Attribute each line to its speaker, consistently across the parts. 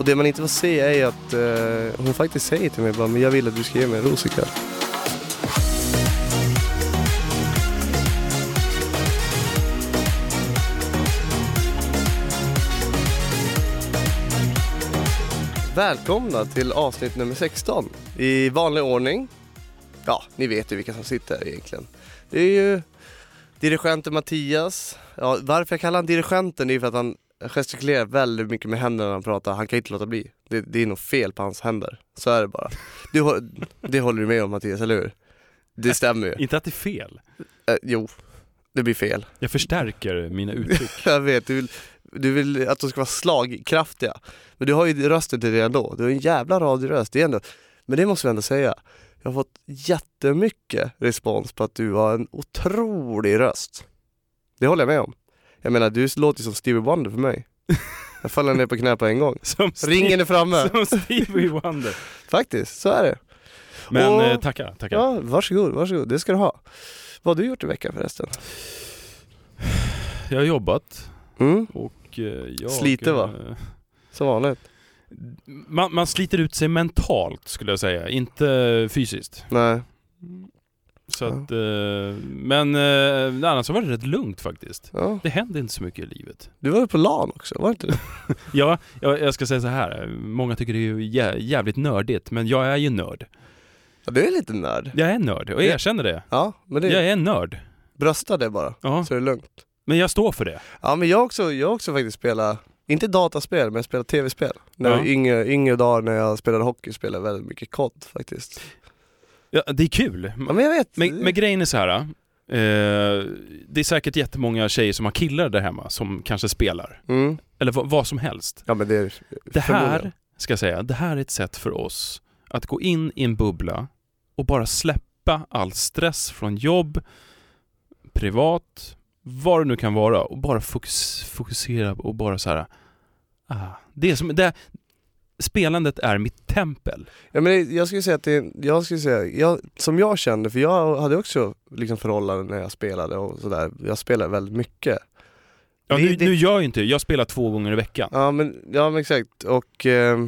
Speaker 1: Och det man inte får se är att eh, hon faktiskt säger till mig bara, men jag vill att du ska ge mig en ros ikväll. Välkomna till avsnitt nummer 16 i vanlig ordning. Ja, ni vet ju vilka som sitter här egentligen. Det är ju dirigenten Mattias. Ja, varför jag kallar han dirigenten är ju för att han gestikulerar väldigt mycket med händerna när han pratar. Han kan inte låta bli. Det, det är nog fel på hans händer. Så är det bara. Du, det håller du med om Mattias, eller hur? Det stämmer ju.
Speaker 2: Inte att det är fel.
Speaker 1: Eh, jo, det blir fel.
Speaker 2: Jag förstärker mina uttryck.
Speaker 1: Jag vet, du vill, du vill att de ska vara slagkraftiga. Men du har ju rösten till det ändå. Du har en jävla radioröst. Det är ändå, men det måste vi ändå säga. Jag har fått jättemycket respons på att du har en otrolig röst. Det håller jag med om. Jag menar, du låter som Stevie Wonder för mig. Jag faller ner på knä på en gång.
Speaker 2: Som
Speaker 1: Ringen är framme.
Speaker 2: Som Stevie Wonder.
Speaker 1: Faktiskt, så är det.
Speaker 2: Men
Speaker 1: Och-
Speaker 2: eh, tackar, tackar.
Speaker 1: Ja, varsågod, varsågod. Det ska du ha. Vad har du gjort i veckan förresten?
Speaker 2: Jag har jobbat
Speaker 1: Mm,
Speaker 2: och eh, jag...
Speaker 1: Sliter, va?
Speaker 2: eh,
Speaker 1: som vanligt.
Speaker 2: Man, man sliter ut sig mentalt skulle jag säga, inte fysiskt.
Speaker 1: Nej.
Speaker 2: Så
Speaker 1: Ja.
Speaker 2: att, eh, men eh, annars har det rätt lugnt faktiskt.
Speaker 1: Ja.
Speaker 2: Det händer inte så mycket i livet.
Speaker 1: Du var ju på LAN också, var det inte det?
Speaker 2: Ja, jag, jag ska säga så här. många tycker det är jävligt nördigt, men jag är ju nörd.
Speaker 1: Ja, du är lite nörd.
Speaker 2: Jag är nörd och jag erkänner det.
Speaker 1: Ja, men det,
Speaker 2: Jag är nörd.
Speaker 1: brösta det bara,
Speaker 2: Ja,
Speaker 1: så är det lugnt.
Speaker 2: men jag står för det.
Speaker 1: Ja men jag har också, jag också faktiskt spelat, inte dataspel, men jag spelat tv-spel. När
Speaker 2: Ja.
Speaker 1: var yngre, yngre dagar när jag spelade hockey spelade jag väldigt mycket kod faktiskt.
Speaker 2: Ja, det är kul.
Speaker 1: Ja men jag vet.
Speaker 2: Men, men grejen är så här. eh, det är säkert jättemånga tjejer som har killar där hemma som kanske spelar.
Speaker 1: mm.
Speaker 2: Eller vad, vad som helst.
Speaker 1: Ja men det är
Speaker 2: Det här, ska jag säga, det här är ett sätt för oss att gå in i en bubbla och bara släppa all stress från jobb, privat, vad det nu kan vara och bara fokus, fokusera och bara så här. Ah, det är som, det, spelandet är mitt tempel.
Speaker 1: Ja men det, jag skulle säga att det, jag skulle säga, jag, som jag kände, för jag hade också liksom förhållanden när jag spelade och sådär. Jag spelade väldigt mycket.
Speaker 2: Ja,
Speaker 1: Det-
Speaker 2: nu,
Speaker 1: det-
Speaker 2: nu gör jag inte jag spelar två gånger i veckan.
Speaker 1: Ja men, ja, men exakt. Och eh,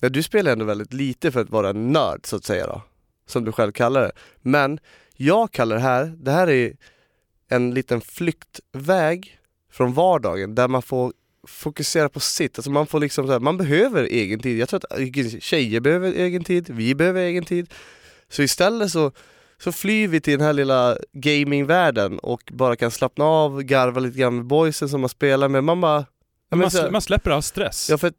Speaker 1: ja, du spelar ändå väldigt lite för att vara en nörd så att säga då. Som du själv kallar det. Men jag kallar det här, det här är en liten flyktväg från vardagen där man får fokusera på sitt. Alltså man får liksom så här, man behöver egen tid. Jag tror att tjejer behöver egen tid, vi behöver egen tid. Så istället så, så flyr vi till den här lilla gamingvärlden och bara kan slappna av, garva lite grann med boysen som man spelar med. Man bara...
Speaker 2: Man,
Speaker 1: här-
Speaker 2: man släpper all stress.
Speaker 1: Ja för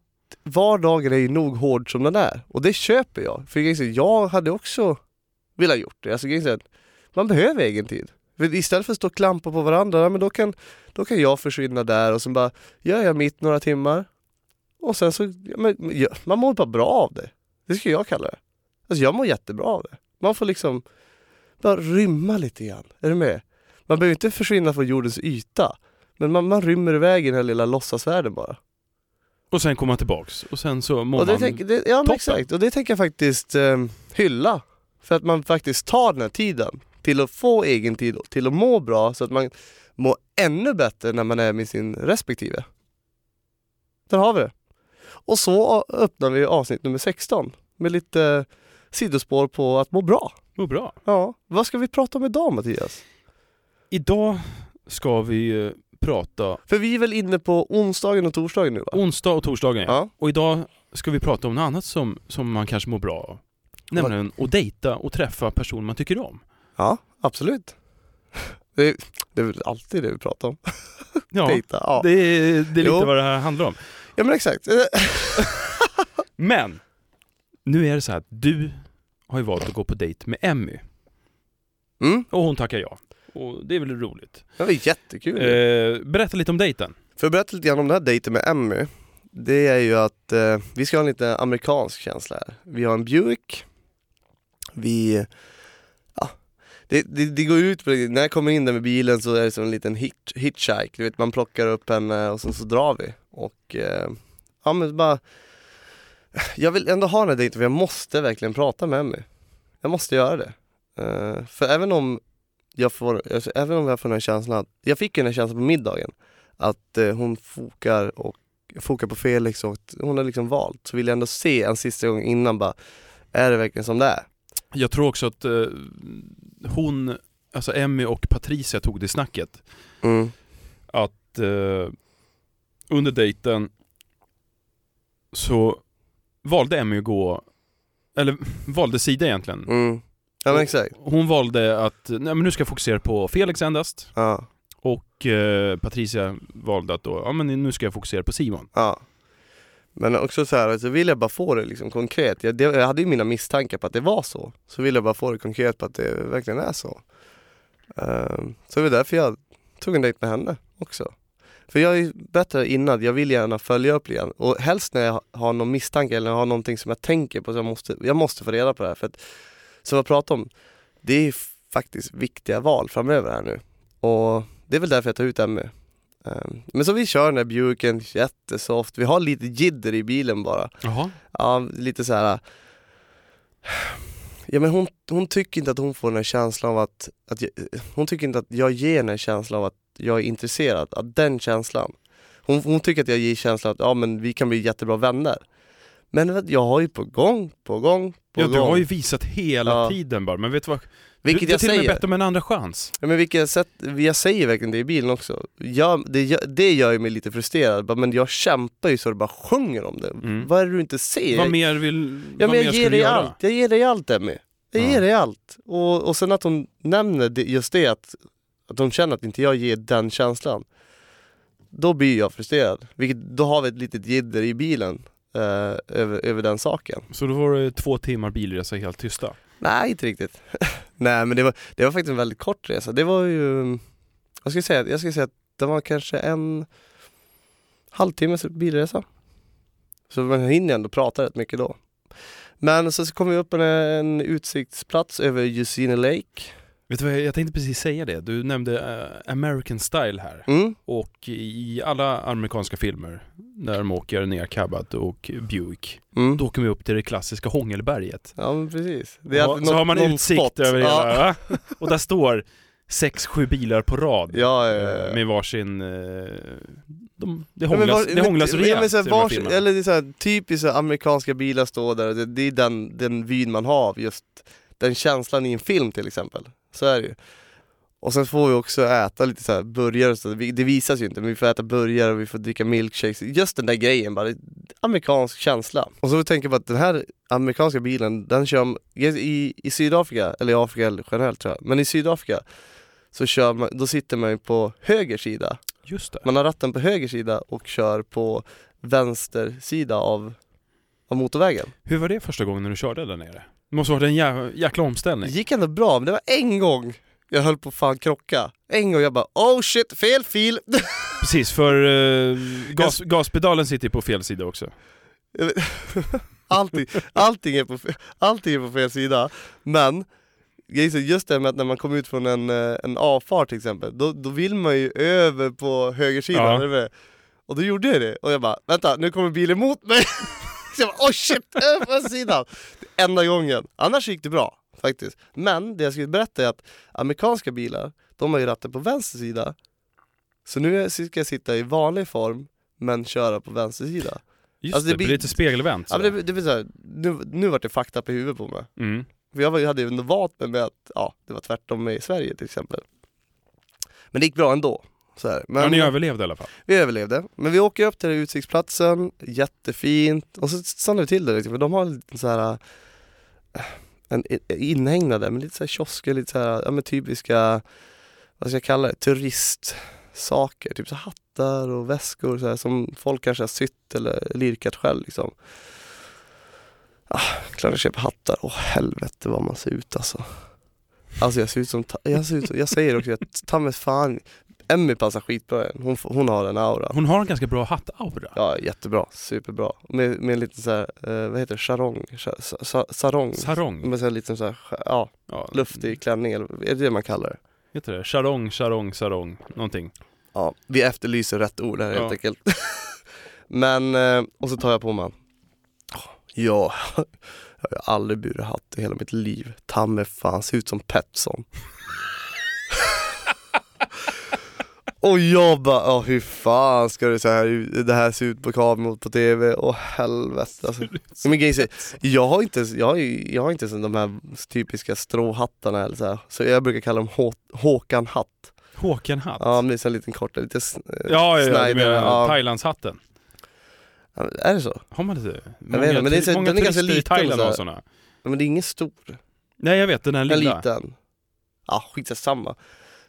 Speaker 1: vardagen är ju nog hård som den är och det köper jag. För jag hade också velat gjort det. Alltså man behöver egen tid. För istället för att stå och klampa på varandra, ja, men då, kan, då kan jag försvinna där och sen bara gör jag mitt några timmar och sen så, ja, men, ja, man mår bara bra av det. Det skulle jag kalla det. Alltså jag mår jättebra av det. Man får liksom bara rymma lite grann. Är du med? Man behöver inte försvinna från jordens yta. Men man, man rymmer iväg i den här lilla låtsasvärlden bara.
Speaker 2: Och sen kommer man tillbaks och sen så mår
Speaker 1: Och det
Speaker 2: man...
Speaker 1: tänk, det, ja men exakt, och det tänker jag faktiskt eh, hylla. För att man faktiskt tar den här tiden till att få egen tid och till att må bra så att man mår ännu bättre när man är med sin respektive. Där har vi det. Och så öppnar vi avsnitt nummer 16 med lite sidospår på att må bra.
Speaker 2: Mår bra.
Speaker 1: Ja, vad ska vi prata om idag Mattias?
Speaker 2: Idag ska vi eh, prata
Speaker 1: För vi är väl inne på onsdagen och torsdagen nu va?
Speaker 2: onsdag och torsdagen. Ja.
Speaker 1: Ja,
Speaker 2: Och idag ska vi prata om något annat som, som man kanske mår bra av. Nämligen att dejta och träffa personer man tycker om.
Speaker 1: Ja absolut. Det, det är väl alltid det vi pratar om.
Speaker 2: Ja,
Speaker 1: Dejta, ja.
Speaker 2: det är, det är lite
Speaker 1: Jo.
Speaker 2: vad det här handlar om.
Speaker 1: Ja men exakt.
Speaker 2: Men, nu är det så här att du har ju valt att gå på dejt med Emmy.
Speaker 1: Mm,
Speaker 2: Och hon tackar ja. Och det är väl roligt.
Speaker 1: det var jättekul.
Speaker 2: Eh, berätta lite om dejten.
Speaker 1: För att berätta lite grann om den här dejten med Emmy. Det är ju att eh, vi ska ha en lite amerikansk känsla här. Vi har en Buick. Vi, det, det, det går ut på, det, när jag kommer in där med bilen så är det som en liten hitch, hitchhike. Du vet man plockar upp henne eh, och sen så drar vi. Och eh, ja men bara, jag vill ändå ha den här dejten för jag måste verkligen prata med Emmy. Jag måste göra det. Eh, för även om jag får, alltså, även om jag får den här känslan, att, jag fick ju den här känslan på middagen att eh, hon fokar och fokar på Felix liksom, och hon har liksom valt, så vill jag ändå se en sista gång innan bara, är det verkligen som det är?
Speaker 2: Jag tror också att eh, hon, alltså Emmy och Patricia tog det snacket.
Speaker 1: Mm.
Speaker 2: Att eh, under dejten så valde Emmy att gå, eller valde sida egentligen.
Speaker 1: Mm. Ja men exakt.
Speaker 2: Hon valde att, nej men nu ska jag fokusera på Felix endast.
Speaker 1: Ja.
Speaker 2: Och eh, Patricia valde att då, ja men nu ska jag fokusera på Simon.
Speaker 1: Ja. Men också så här, så vill jag bara få det liksom konkret. Jag, det, jag hade ju mina misstankar på att det var så. Så vill jag bara få det konkret på att det verkligen är så. Ehm, så det var därför jag tog en dejt med henne också. För jag är ju bättre innan, jag vill gärna följa upp igen. Och helst när jag har någon misstanke eller har någonting som jag tänker på, så jag måste, jag måste få reda på det här. För att, som jag pratade om, det är faktiskt viktiga val framöver här nu. Och det är väl därför jag tar ut Emmy. Ehm, Men så vi kör den där Buicken jättesoft, vi har lite jidder i bilen bara.
Speaker 2: Jaha.
Speaker 1: Ja, lite så här. Ja men hon, hon tycker inte att hon får den här känslan av att, att jag, hon tycker inte att jag ger den här känslan av att jag är intresserad, av den känslan. Hon, hon tycker att jag ger känslan att ja men vi kan bli jättebra vänner. Men jag har ju på gång, på gång, på
Speaker 2: Ja
Speaker 1: gång.
Speaker 2: du har ju visat hela
Speaker 1: Ja.
Speaker 2: tiden bara, men vet du vad?
Speaker 1: Vilket
Speaker 2: du,
Speaker 1: jag
Speaker 2: har till och med
Speaker 1: säger.
Speaker 2: bett om en andra chans.
Speaker 1: Ja, men vilket sätt, jag säger verkligen det i bilen också. Jag, det, det gör ju mig lite frustrerad, men jag kämpar ju så det bara sjunger om det.
Speaker 2: Mm.
Speaker 1: Vad är det du inte ser?
Speaker 2: Vad mer vill,
Speaker 1: Ja men jag
Speaker 2: ska
Speaker 1: ger dig
Speaker 2: göra?
Speaker 1: allt, jag ger dig allt Emmy. Jag
Speaker 2: Ja.
Speaker 1: ger dig allt. Och, och sen att hon nämner det, just det att, att hon känner att inte jag ger den känslan. Då blir jag frustrerad. Vilket, då har vi ett litet jidder i bilen eh, över, över den saken.
Speaker 2: Så då var det två timmar bilresa helt tysta?
Speaker 1: Nej inte riktigt. Nej men det var, det var faktiskt en väldigt kort resa. Det var ju, jag ska säga, jag ska säga att det var kanske en halvtimmes bilresa. Så man hinner ändå prata rätt mycket då. Men så kom vi upp på en, en utsiktsplats över Jusine Lake.
Speaker 2: Vet du vad, jag- tänkte precis säga det. Du nämnde eh, American Style här.
Speaker 1: Mm.
Speaker 2: Och i alla amerikanska filmer, där de åker ner Cabot och Buick,
Speaker 1: Mm.
Speaker 2: då åker vi upp till det klassiska Hångelberget.
Speaker 1: Ja men precis. Det
Speaker 2: Ja,
Speaker 1: alltid
Speaker 2: så
Speaker 1: något-
Speaker 2: har man utsikt
Speaker 1: spot.
Speaker 2: över
Speaker 1: ja.
Speaker 2: hela, va? och där står sex, sju bilar på rad.
Speaker 1: Ja, ja, ja,
Speaker 2: eh,
Speaker 1: ja.
Speaker 2: Med varsin, eh, de, det
Speaker 1: Ja,
Speaker 2: hånglas,
Speaker 1: var-
Speaker 2: det hånglas
Speaker 1: men-
Speaker 2: rejält
Speaker 1: ja, men så vars. Eller det är så här, typiskt så här, amerikanska bilar står där, det, det är den, den vyn man har av just den känslan i en film till exempel. Så är det ju. Och sen får vi också äta lite så här burgare och så, det visas ju inte men vi får äta burgare och vi får dricka milkshakes, just den där grejen bara, amerikansk känsla. Och så tänker jag på att den här amerikanska bilen, den kör i, i Sydafrika, eller i Afrika generellt tror jag, men i Sydafrika så kör man, då sitter man ju på höger sida
Speaker 2: Just det.
Speaker 1: man har ratten på höger sida och kör på vänster sida av, av motorvägen.
Speaker 2: Hur var det första gången när du körde där nere? Det måste varit en jä jäkla
Speaker 1: Det
Speaker 2: omställning.
Speaker 1: gick ändå bra, men det var en gång jag höll på att fan krocka. En gång jag bara oh shit, fel fil!
Speaker 2: Precis, för eh, gas, gaspedalen sitter ju på fel sida också.
Speaker 1: allting, allting, är på, allting är på fel sida, men just det med att när man kommer ut från en, eh, en avfart till exempel, då, då vill man ju över på högersidan,
Speaker 2: Ja.
Speaker 1: och då gjorde jag det, och jag bara vänta, nu kommer bilen mot mig! Så jag bara oh shit, över sidan! Enda gången, annars gick det bra faktiskt. Men det jag skulle berätta är att amerikanska bilar, de har ju ratten på vänster sida, så nu ska jag sitta i vanlig form men köra på vänster sida.
Speaker 2: Just
Speaker 1: Alltså,
Speaker 2: det,
Speaker 1: det
Speaker 2: blir
Speaker 1: blir-
Speaker 2: lite spegelvänt.
Speaker 1: Ja, det, det säga, nu, nu vart det fakta på huvudet på mig.
Speaker 2: mm.
Speaker 1: För jag var- jag hade ju vant mig med att ja, det var tvärtom i Sverige till exempel. Men det gick bra ändå. Så här. Men
Speaker 2: ja, ni överlevde i alla fall.
Speaker 1: vi överlevde. Men vi åker upp till utsiktsplatsen, jättefint. Och så stannar vi till där liksom, för de har lite så här en inhägnade, men lite så här kiosker, lite så här, ja men typiska, vad ska jag kalla det, turistsaker. Typ så hattar och väskor så här, som folk kanske har sytt eller lirkat själv liksom. Ah, klart jag köper hattar, åh helvete vad man ser ut alltså. Alltså jag ser ut som, jag, ser ut som jag säger också, att ta mig fan, Emmy passar skitbra in. hon, får- hon har en aura.
Speaker 2: Hon har en ganska bra hattaura.
Speaker 1: Ja, jättebra. Superbra. Med, med en liten så här, eh, vad heter det, charong? Sa- sa- sa- Sarong?
Speaker 2: Sarong.
Speaker 1: Med så här liten så här, ja,
Speaker 2: Ja,
Speaker 1: luftig klänning, eller är det det man kallar det?
Speaker 2: Heter det? Charong, charong, sarong, någonting.
Speaker 1: Ja, vi efterlyser rätt ord här helt
Speaker 2: Ja.
Speaker 1: enkelt. Men, eh, och så tar jag på mig Ja, jag har aldrig burit hatt i hela mitt liv. Ta mig fan, ser ut som Petson. Och jag bara, åh hur fan ska det, så här, det här se ut på kameran på TV? Åh helvete alltså. Men grejen är, jag har inte, jag har, jag har inte så de här typiska stråhattarna eller så här. Så jag brukar kalla dem Hå- Håkan-hatt.
Speaker 2: Håkan Hatt.
Speaker 1: Ja, men det är en liten kort, lite s- eh,
Speaker 2: ja, ja, ja du menar
Speaker 1: ja.
Speaker 2: Thailandshatten?
Speaker 1: Ja, Är det så?
Speaker 2: Har man det?
Speaker 1: vet inte, men det är så-
Speaker 2: många
Speaker 1: den är ganska
Speaker 2: i
Speaker 1: liten och
Speaker 2: Thailand har sådana.
Speaker 1: Ja, Men det är ingen stor,
Speaker 2: Nej jag vet, den här lilla.
Speaker 1: liten. Ja, skitsamma.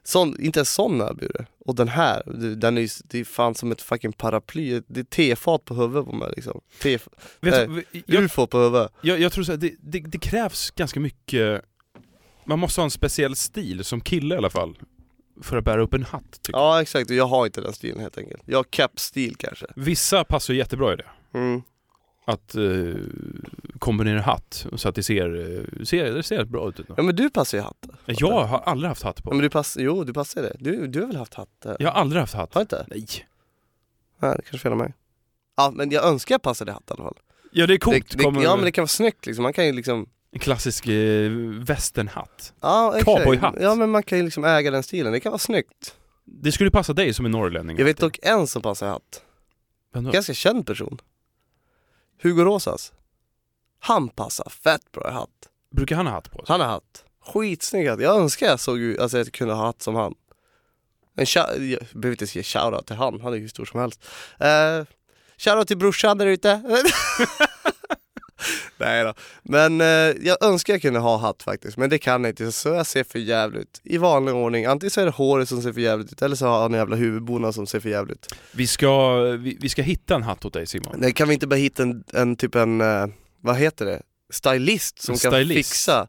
Speaker 1: Sån, inte en sån erbjuder. Och den här, den är ju, det är fan som ett fucking paraply, det är tefat på huvudet på mig liksom. Tef,
Speaker 2: Vet,
Speaker 1: Nej,
Speaker 2: jag,
Speaker 1: ufo på huvudet.
Speaker 2: jag, jag tror så här, det, det, det krävs ganska mycket, man måste ha en speciell stil som kille i alla fall. För att bära upp en hatt. Tycker jag.
Speaker 1: Ja exakt, jag har inte den stilen helt enkelt. Jag har cap-stil kanske.
Speaker 2: Vissa passar jättebra i det.
Speaker 1: Mm.
Speaker 2: Att eh, kombinera hatt så att det ser, eh, ser, det ser bra ut.
Speaker 1: Ja men du passar ju hatt.
Speaker 2: Jag har aldrig haft hatt
Speaker 1: Ja,
Speaker 2: på.
Speaker 1: men du passar, jo du passar det. Du, du har väl haft hatt? eh?
Speaker 2: Jag har aldrig haft hatt.
Speaker 1: Har inte?
Speaker 2: Nej.
Speaker 1: Nej det kanske fel av mig. Ja men jag önskar jag passade hatt i alla fall.
Speaker 2: Ja det är coolt.
Speaker 1: Det, det,
Speaker 2: Kommer
Speaker 1: ja men det kan vara snyggt liksom, man kan ju liksom
Speaker 2: En klassisk eh, västernhatt.
Speaker 1: Ja, exakt.
Speaker 2: Cowboyhatt.
Speaker 1: Ja men man kan ju liksom äga den stilen, det kan vara snyggt.
Speaker 2: Det skulle passa dig som är norrlänning.
Speaker 1: Jag vet dock en som passar hatt,
Speaker 2: Vem då?
Speaker 1: ganska känd person. Hugo Rosas. Han passar fett bra i hatt.
Speaker 2: Brukar han ha hatt på sig?
Speaker 1: Han har hatt. Skitsnygg hatt. Jag önskar jag såg ut, alltså jag kunde ha hatt som han. En jag behöver inte ge shoutout till han, han är ju hur stor som helst. Uh, shoutout till brorsan där ute. Nej då. Men eh, jag önskar jag kunde ha hatt faktiskt, men det kan jag inte. Så jag ser för jävligt ut. I vanlig ordning. Antingen så är det håret som ser för jävligt ut, eller så har han en jävla huvudbonad som ser för jävligt ut.
Speaker 2: Vi ska, vi, vi ska hitta en hatt åt dig Simon.
Speaker 1: Nej, kan vi inte bara hitta en, en typ en, eh, vad heter det? Stylist som
Speaker 2: En
Speaker 1: kan
Speaker 2: stylist.
Speaker 1: fixa.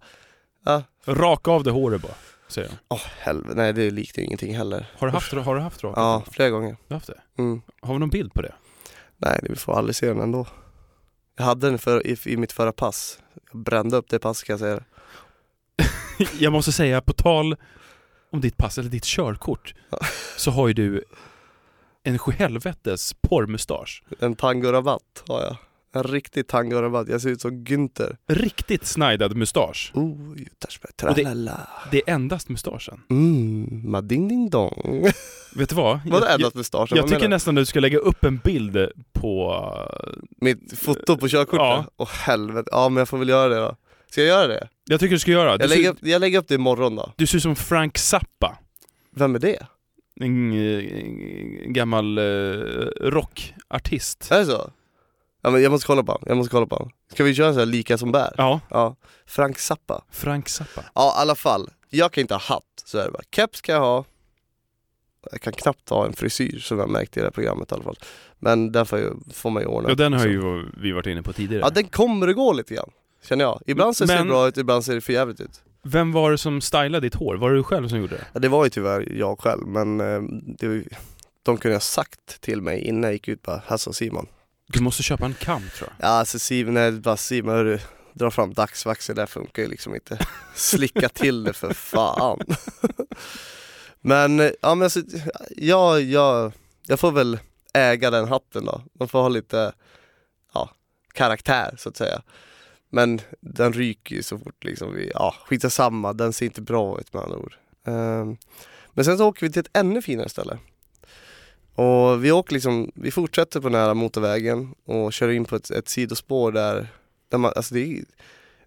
Speaker 1: Ja.
Speaker 2: Raka av det håret bara, säger jag.
Speaker 1: Åh helvete, nej det liknar ju ingenting heller.
Speaker 2: Har du haft, har du haft rakat?
Speaker 1: Ja, flera gånger.
Speaker 2: Du har haft det?
Speaker 1: Mm.
Speaker 2: Har vi någon bild på det?
Speaker 1: Nej, vi får aldrig se den ändå. Jag hade den för, i, i mitt förra pass. Jag brände upp det passet kan jag säga.
Speaker 2: jag måste säga, på tal om ditt pass, eller ditt körkort, så har ju du en sjuhelvetes porrmustasch.
Speaker 1: En tangorabatt har jag. En riktig tangorabatt. Jag ser ut som Günther.
Speaker 2: Riktigt snajdad mustasch.
Speaker 1: Oh,
Speaker 2: Och det-. Det är endast mustaschen.
Speaker 1: Mm, mading ding dong.
Speaker 2: Vet du vad?
Speaker 1: Vadå
Speaker 2: jag, jag,
Speaker 1: endast mustaschen?
Speaker 2: jag
Speaker 1: Vad
Speaker 2: tycker nästan du ska lägga upp en bild på... eh,
Speaker 1: Mitt foto på körkortet?
Speaker 2: Ja.
Speaker 1: Åh helvete. Ja men jag får väl göra det då. Ska jag göra det?
Speaker 2: Jag tycker du ska göra. Du,
Speaker 1: Jag lägger, upp, jag lägger upp det imorgon då.
Speaker 2: du ser ut som Frank Zappa.
Speaker 1: Vem är det?
Speaker 2: En, eh, en gammal eh, rockartist.
Speaker 1: Är det så? Ja men jag måste kolla på honom, jag måste kolla på honom. Ska vi köra så här lika som bär?
Speaker 2: Ja,
Speaker 1: Ja. Frank Zappa.
Speaker 2: Frank Zappa.
Speaker 1: Ja i alla fall, jag kan inte ha hatt, så är det bara. Keps kan jag ha. Jag kan knappt ha en frisyr som jag märkt i det här programmet i alla fall. Men den får, ju, får man ju ordna
Speaker 2: Ja, den har
Speaker 1: så.
Speaker 2: ju vi varit inne på tidigare.
Speaker 1: Ja den kommer att gå lite grann, känner jag. Ibland ser det
Speaker 2: Men-
Speaker 1: bra ut, ibland ser det för jävligt ut.
Speaker 2: Vem var det som stylade ditt hår? Var det du själv som gjorde det?
Speaker 1: Ja, det var ju tyvärr jag själv, men eh, det, de kunde ha sagt till mig innan jag gick ut bara, här sa Simon.
Speaker 2: Du måste köpa en kam tror jag.
Speaker 1: Ja alltså Simon, nej bara Simon, hörru, dra fram dagsvaxen, det där funkar ju liksom inte. Slicka till det för fan. men, eh, ja men alltså, ja, ja, jag får väl äga den hatten då. Man får ha lite, ja, karaktär så att säga. Men den ryker ju så fort liksom vi, ja skitsamma, den ser inte bra ut med andra ord. Um, men sen så åker vi till ett ännu finare ställe. Och vi åker liksom, vi fortsätter på nära motorvägen och kör in på ett, ett sidospår där, där man, alltså det är,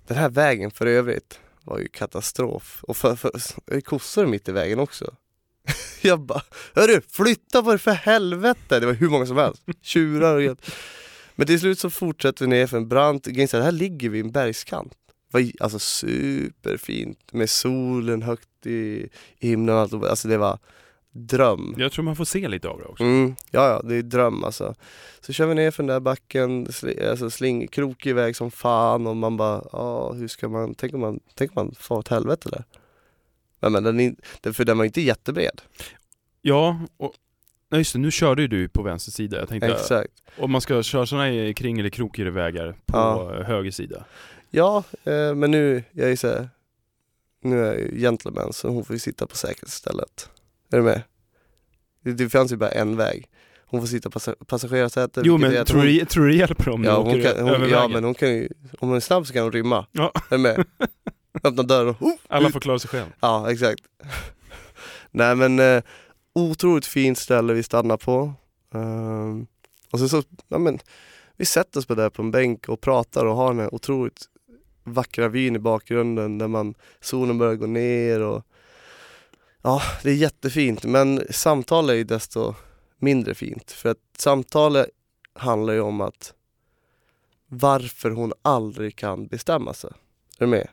Speaker 1: den här vägen för övrigt var ju katastrof. Och för, för, är kossor mitt i vägen också. Jag bara, hörru flytta på dig för helvete! Det var hur många som helst, tjurar och helt. Men till slut så fortsätter vi ner för en brant, grejen här, här ligger vi i en bergskant. Var alltså superfint med solen högt i, i himlen och allt. Alltså det var dröm.
Speaker 2: Jag tror man får se lite av det också.
Speaker 1: Mm, ja, ja, det är dröm alltså. Så kör vi ner för den där backen, sli, alltså sling, krokig väg som fan och man bara, ja hur ska man, tänk om man, tänk om man får åt helvete där. Men, men den, är, för den var inte jättebred.
Speaker 2: Ja, och Nej just det, nu körde ju du på vänster sida. Jag tänkte,
Speaker 1: Exakt.
Speaker 2: om man ska köra sådana här kring eller krokigare vägar på
Speaker 1: Ja.
Speaker 2: höger sida.
Speaker 1: Ja, eh, men nu, jag är så här, nu är jag ju gentleman så hon får ju sitta på säkerhetsstället. Är du med? Det, det fanns ju bara en väg. Hon får sitta på passa- passagerarsätet.
Speaker 2: Jo men tror
Speaker 1: hon-
Speaker 2: du, tror du det hjälper om
Speaker 1: Ja, hon
Speaker 2: åker
Speaker 1: kan,
Speaker 2: över
Speaker 1: hon, ja
Speaker 2: vägen?
Speaker 1: men hon kan ju, om hon är snabb så kan hon rymma.
Speaker 2: Ja.
Speaker 1: Är du med? Öppna dörren och oh,
Speaker 2: Alla får klara sig själv.
Speaker 1: Ja exakt. Nej men, eh, otroligt fint ställe vi stannar på. Ehm, och sen så, ja men, vi sätter oss på där på en bänk och pratar och har den här otroligt vackra vyn i bakgrunden där man, solen börjar gå ner och Ja, det är jättefint men samtal är ju desto mindre fint för att samtalet handlar ju om att varför hon aldrig kan bestämma sig. Är du med?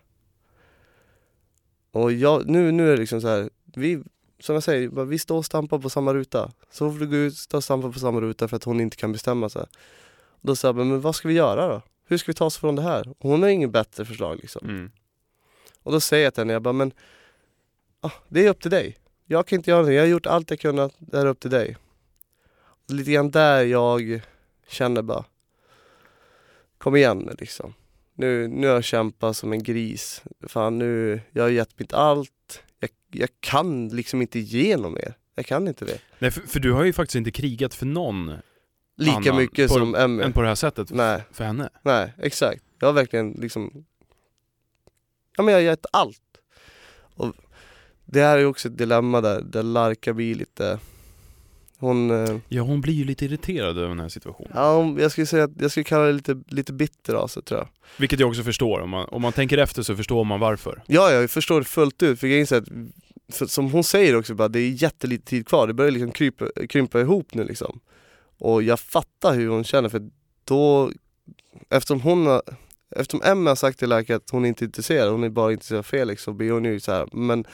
Speaker 1: Och jag, nu, nu är det liksom så här, vi, som jag säger, vi står och stampar på samma ruta. Så får du gå ut stå och stampa på samma ruta för att hon inte kan bestämma sig. Då sa jag, men vad ska vi göra då? Hur ska vi ta oss från det här? Och hon har inget bättre förslag liksom.
Speaker 2: Mm.
Speaker 1: Och då säger jag till henne, jag bara, men ah, det är upp till dig. Jag kan inte göra det, jag har gjort allt jag kunnat, det är upp till dig. Och lite grann där jag känner bara, kom igen liksom. Nu, nu har jag kämpat som en gris. Fan nu, jag har gett mitt allt. Jag, jag kan liksom inte ge något mer. Jag kan inte det.
Speaker 2: Nej, för, för du har ju faktiskt inte krigat för någon
Speaker 1: Lika mycket som Emmy.
Speaker 2: än på det här sättet
Speaker 1: Nej,
Speaker 2: för henne.
Speaker 1: nej, exakt. Jag har verkligen liksom, ja men jag har gett allt. Och det här är ju också ett dilemma där, där Larka blir lite, hon, eh,
Speaker 2: Ja, hon blir ju lite irriterad över den här situationen.
Speaker 1: ja hon- jag skulle säga att jag skulle kalla det lite, lite bitter av sig tror jag.
Speaker 2: Vilket jag också förstår, om man, om man tänker efter så förstår man varför.
Speaker 1: Ja, jag förstår det fullt ut, för jag inser att, för som hon säger också, bara, det är jättelite tid kvar, det börjar liksom krypa, krympa ihop nu liksom. Och jag fattar hur hon känner för då, eftersom hon har, eftersom Emma har sagt till läkaren att hon inte är intresserad, hon är bara intresserad av Felix, så blir hon ju så här, men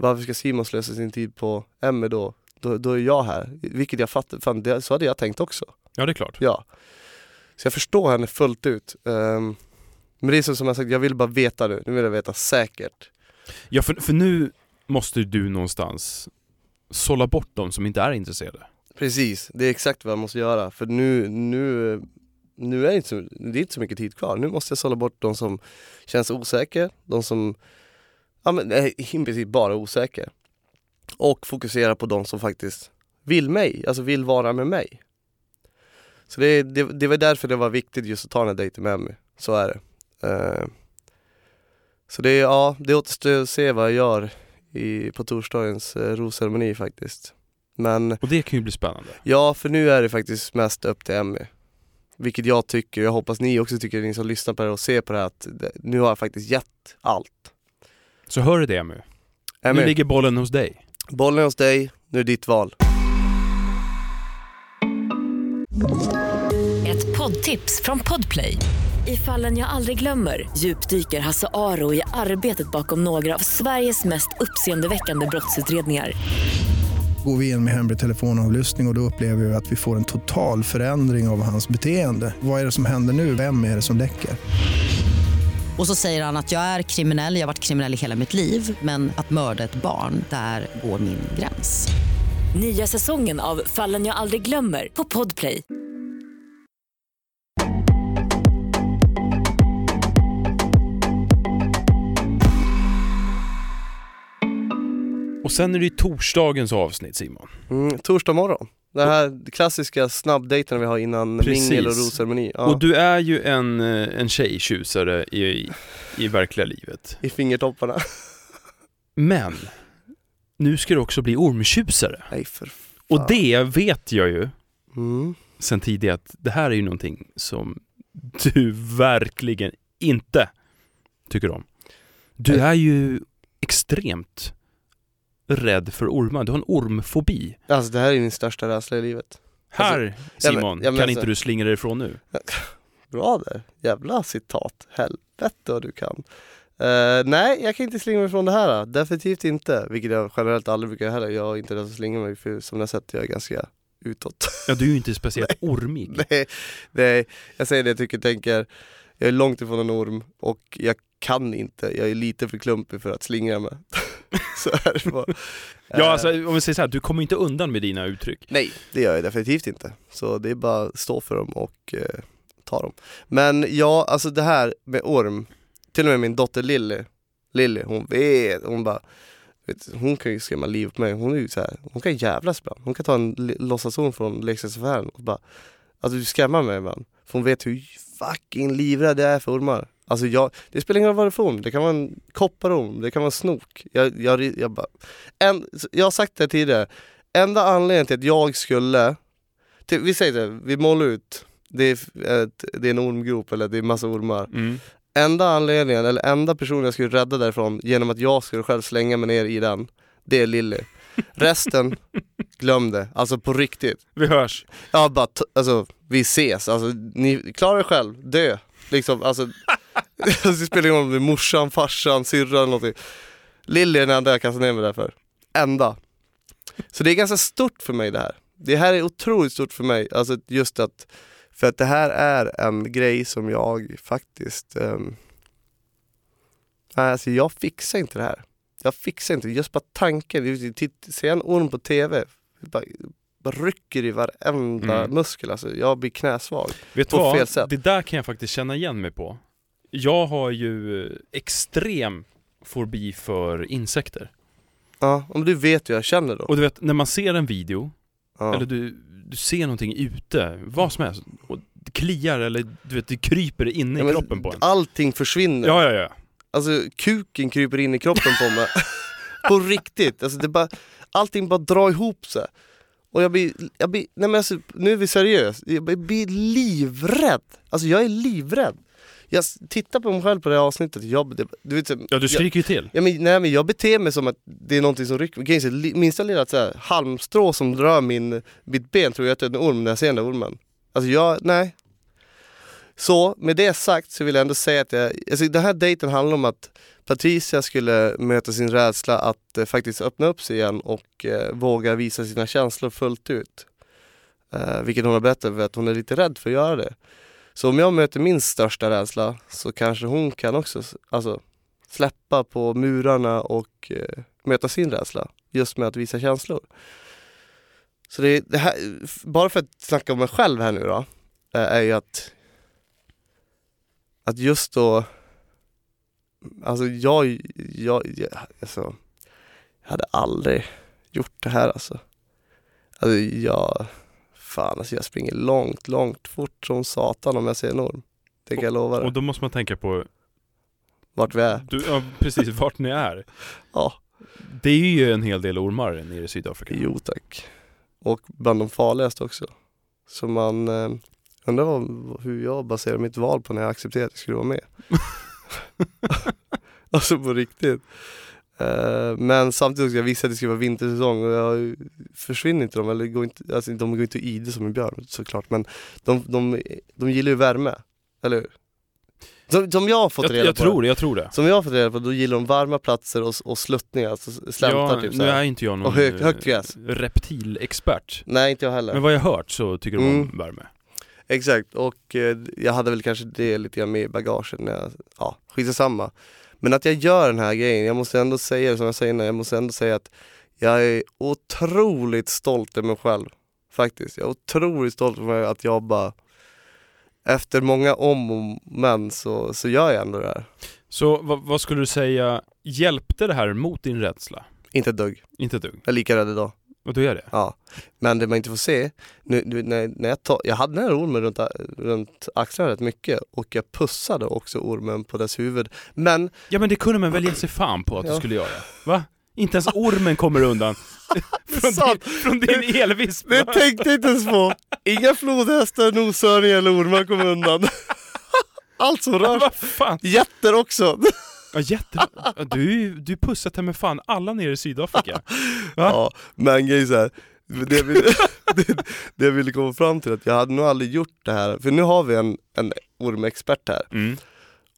Speaker 1: varför ska Simon slösa sin tid på Emma då? Då, då är jag här, vilket jag fattar, fan det, så hade jag tänkt också.
Speaker 2: Ja, det är klart.
Speaker 1: Ja. Så jag förstår henne fullt ut. Ehm, men det är som jag sagt, jag vill bara veta nu, nu vill jag veta säkert.
Speaker 2: Ja, för, för nu måste du någonstans sålla bort de som inte är intresserade.
Speaker 1: Precis, det är exakt vad jag måste göra för nu, nu, nu är det inte så, det är inte så mycket tid kvar. Nu måste jag sålla bort de som känns osäkra, de som ja, men, är i princip bara osäkra. Och fokusera på de som faktiskt vill mig, alltså vill vara med mig. Så det, det, det var därför det var viktigt just att ta den här dejten med Emmy, så är det. Eh, så det, är- ja, det återstår att se vad jag gör i, på torsdagens eh, rosceremoni faktiskt. Men
Speaker 2: Och det kan ju bli spännande.
Speaker 1: Ja, för nu är det faktiskt mest upp till Emmy. Vilket jag tycker, jag hoppas ni också tycker, ni som lyssnar på det och ser på det här, att det, nu har jag faktiskt gett allt.
Speaker 2: Så hör du det Emmy. Nu
Speaker 1: Emmy,
Speaker 2: ligger bollen hos dig.
Speaker 1: bollen är hos dig, nu är det ditt val.
Speaker 3: Ett poddtips från Podplay. I fallen jag aldrig glömmer djupdyker Hasse Aro i arbetet bakom några av Sveriges mest uppseendeväckande brottsutredningar.
Speaker 4: Går vi in med hemlig telefonavlyssning och, och då upplever vi att vi får en total förändring av hans beteende. Vad är det som händer nu? Vem är det som läcker?
Speaker 5: Och så säger han att jag är kriminell, jag har varit kriminell i hela mitt liv men att mörda ett barn, där går min gräns.
Speaker 3: Nya säsongen av Fallen jag aldrig glömmer på Podplay.
Speaker 2: Och sen är det ju torsdagens avsnitt Simon.
Speaker 1: Mm, torsdag morgon. Det här klassiska snabbdejten vi har innan
Speaker 2: Precis.
Speaker 1: mingel och rosceremoni. Ja,
Speaker 2: Och du är ju en, eh, en tjejtjusare i, i verkliga livet.
Speaker 1: I fingertopparna.
Speaker 2: Men, nu ska du också bli ormtjusare.
Speaker 1: Nej för
Speaker 2: Och det vet jag ju
Speaker 1: mm.
Speaker 2: sen tidigare att det här är ju någonting som du verkligen inte tycker om. Du är ju extremt rädd för ormar. Du har en ormfobi.
Speaker 1: Alltså det här är min största rädsla i livet.
Speaker 2: Här
Speaker 1: ja, men-
Speaker 2: Simon,
Speaker 1: ja, men
Speaker 2: kan
Speaker 1: alltså-
Speaker 2: inte du slingra dig ifrån nu?
Speaker 1: Bra där, jävla citat. Helvete vad du kan. Eh, nej, jag kan inte slinga mig från det här. Definitivt inte. Vilket jag generellt aldrig brukar göra heller. Jag är inte rädd att slinga mig för som ni har sett jag är ganska utåt.
Speaker 2: Ja, du är ju inte speciellt ormig.
Speaker 1: nej, nej, jag säger det jag tycker, tänker. Jag är långt ifrån en orm och jag kan inte. Jag är lite för klumpig för att slingra mig. Så är det bara.
Speaker 2: Ja,
Speaker 1: Eh,
Speaker 2: alltså om vi säger så här, du kommer inte undan med dina uttryck.
Speaker 1: Nej, det gör jag definitivt inte. Så det är bara att stå för dem och eh, ta dem. Men ja, alltså det här med orm, till och med min dotter Lilly, Lilly hon vet, hon bara vet, hon kan ju skrämma livet på mig, hon är ju så här, hon kan jävlas ibland. Hon kan ta en låtsasorm från leksaksaffären och bara, alltså du skrämmer mig ibland. För hon vet hur fucking livrädd jag är för ormar. Alltså jag, det spelar ingen roll vad det är för orm, det kan vara en kopparorm, det kan vara en snok. Jag, jag, jag bara, en, jag har sagt det tidigare, enda anledningen till att jag skulle, till, vi säger det, vi målar ut, det är, ett, det är en ormgrop eller det är massa ormar.
Speaker 2: Mm.
Speaker 1: Enda anledningen, eller enda personen jag skulle rädda därifrån genom att jag skulle själv slänga mig ner i den, det är Lilly. Resten, glöm det. Alltså på riktigt.
Speaker 2: Vi hörs.
Speaker 1: Ja bara, alltså vi ses. Alltså ni klarar er själv, dö. Liksom, alltså. det spelar ingen roll om det är morsan, farsan, syrran eller någonting. Lilly är den enda jag kastar ner mig där för. Enda. Så det är ganska stort för mig det här. Det här är otroligt stort för mig. Alltså just att, för att det här är en grej som jag faktiskt, um, alltså jag fixar inte det här. Jag fixar inte, just bara tanken, titt- se en orm på TV, bara, bara rycker i varenda
Speaker 2: Mm.
Speaker 1: muskel alltså. Jag blir knäsvag.
Speaker 2: Vet du vad?
Speaker 1: fel sätt.
Speaker 2: Det där kan jag faktiskt känna igen mig på. Jag har ju extrem fobi för insekter.
Speaker 1: Ja, om du vet hur jag känner då.
Speaker 2: Och du vet, när man ser en video,
Speaker 1: Ja.
Speaker 2: eller du, du ser någonting ute, vad som helst, och det kliar eller du vet, det kryper inne
Speaker 1: Ja,
Speaker 2: i
Speaker 1: men
Speaker 2: kroppen på en.
Speaker 1: Allting försvinner.
Speaker 2: Ja, ja, ja.
Speaker 1: Alltså kuken kryper in i kroppen på mig. på riktigt. Alltså, det bara, allting bara drar ihop sig. Och jag blir, jag blir nej men alltså, nu är vi seriösa, jag blir livrädd. Alltså jag är livrädd. Jag tittar på mig själv på det här avsnittet, jag, det, du vet, så-
Speaker 2: Ja, du skriker ju till.
Speaker 1: ja, men, nej, men jag beter mig som att det är någonting som rycker Grejen är, li- Minsta lilla så här, halmstrå som rör min, mitt ben tror jag att det är en orm när jag ser den där ormen. Alltså jag, nej. Så med det sagt så vill jag ändå säga att jag, alltså den här dejten handlar om att Patricia skulle möta sin rädsla att eh, faktiskt öppna upp sig igen och eh, våga visa sina känslor fullt ut. Eh, vilket hon har berättat för att hon är lite rädd för att göra det. Så om jag möter min största rädsla så kanske hon kan också alltså, släppa på murarna och eh, möta sin rädsla just med att visa känslor. Så det, det här, bara för att snacka om mig själv här nu då, eh, är ju att att just då Alltså jag, jag, jag, alltså, jag hade aldrig gjort det här alltså. Alltså jag, fan alltså jag springer långt, långt fort som satan om jag ser en orm. Det kan jag lova
Speaker 2: Och
Speaker 1: dig.
Speaker 2: då måste man tänka på,
Speaker 1: Vart vi är.
Speaker 2: du, ja, precis vart ni är.
Speaker 1: Ja,
Speaker 2: Det är ju en hel del ormar nere i Sydafrika.
Speaker 1: jo tack. Och bland de farligaste också. Så man eh, undrar vad, hur jag baserar mitt val på när jag accepterade att jag skulle vara med. alltså på riktigt. Eh, men samtidigt jag visa att det ska vara vintersäsong och jag försvinner inte de, eller går inte, alltså de går inte i det som en björn såklart men de, de, de gillar ju värme, eller hur? Som, som jag har fått
Speaker 2: Jag,
Speaker 1: reda
Speaker 2: jag
Speaker 1: på
Speaker 2: tror det, jag tror det.
Speaker 1: Som jag har fått reda på, då gillar de varma platser och, och sluttningar, alltså släntar
Speaker 2: ja,
Speaker 1: typ
Speaker 2: nu
Speaker 1: såhär.
Speaker 2: är inte jag någon
Speaker 1: Och högt-
Speaker 2: eh,
Speaker 1: högt gräs.
Speaker 2: reptilexpert.
Speaker 1: Nej inte jag heller.
Speaker 2: Men vad jag har hört så tycker de om
Speaker 1: Mm.
Speaker 2: värme.
Speaker 1: Exakt, och eh, jag hade väl kanske det lite grann med i bagaget när jag, ja, skitsamma. Men att jag gör den här grejen, jag måste ändå säga det som jag säger innan, jag måste ändå säga att jag är otroligt stolt över mig själv. Faktiskt, jag är otroligt stolt över att jag bara efter många om och men så, så gör jag ändå det här.
Speaker 2: Så vad, vad skulle du säga, hjälpte det här mot din rädsla?
Speaker 1: Inte ett dugg,
Speaker 2: Inte ett dugg?
Speaker 1: jag är lika rädd idag.
Speaker 2: Och du är det?
Speaker 1: Ja. Men det man inte får se, nu, nu, när, när jag, tar, jag hade den här ormen runt, runt axlarna rätt mycket och jag pussade också ormen på dess huvud. Men
Speaker 2: Ja men det kunde man väl ge sig fan på att du
Speaker 1: Ja.
Speaker 2: skulle göra? Va? Inte ens ormen kommer undan från,
Speaker 1: Sant.
Speaker 2: din, från din elvisp.
Speaker 1: det tänkte jag inte ens på. Inga flodhästar, noshörningar eller ormar kom undan. Allt som rör sig. Jätter också.
Speaker 2: Ja, jätte... Du, du pussat med fan alla nere i Sydafrika. Va?
Speaker 1: Ja, men grejen så här, det, jag ville, det, det jag ville komma fram till att jag hade nog aldrig gjort det här, för nu har vi en, en ormexpert här
Speaker 2: Mm.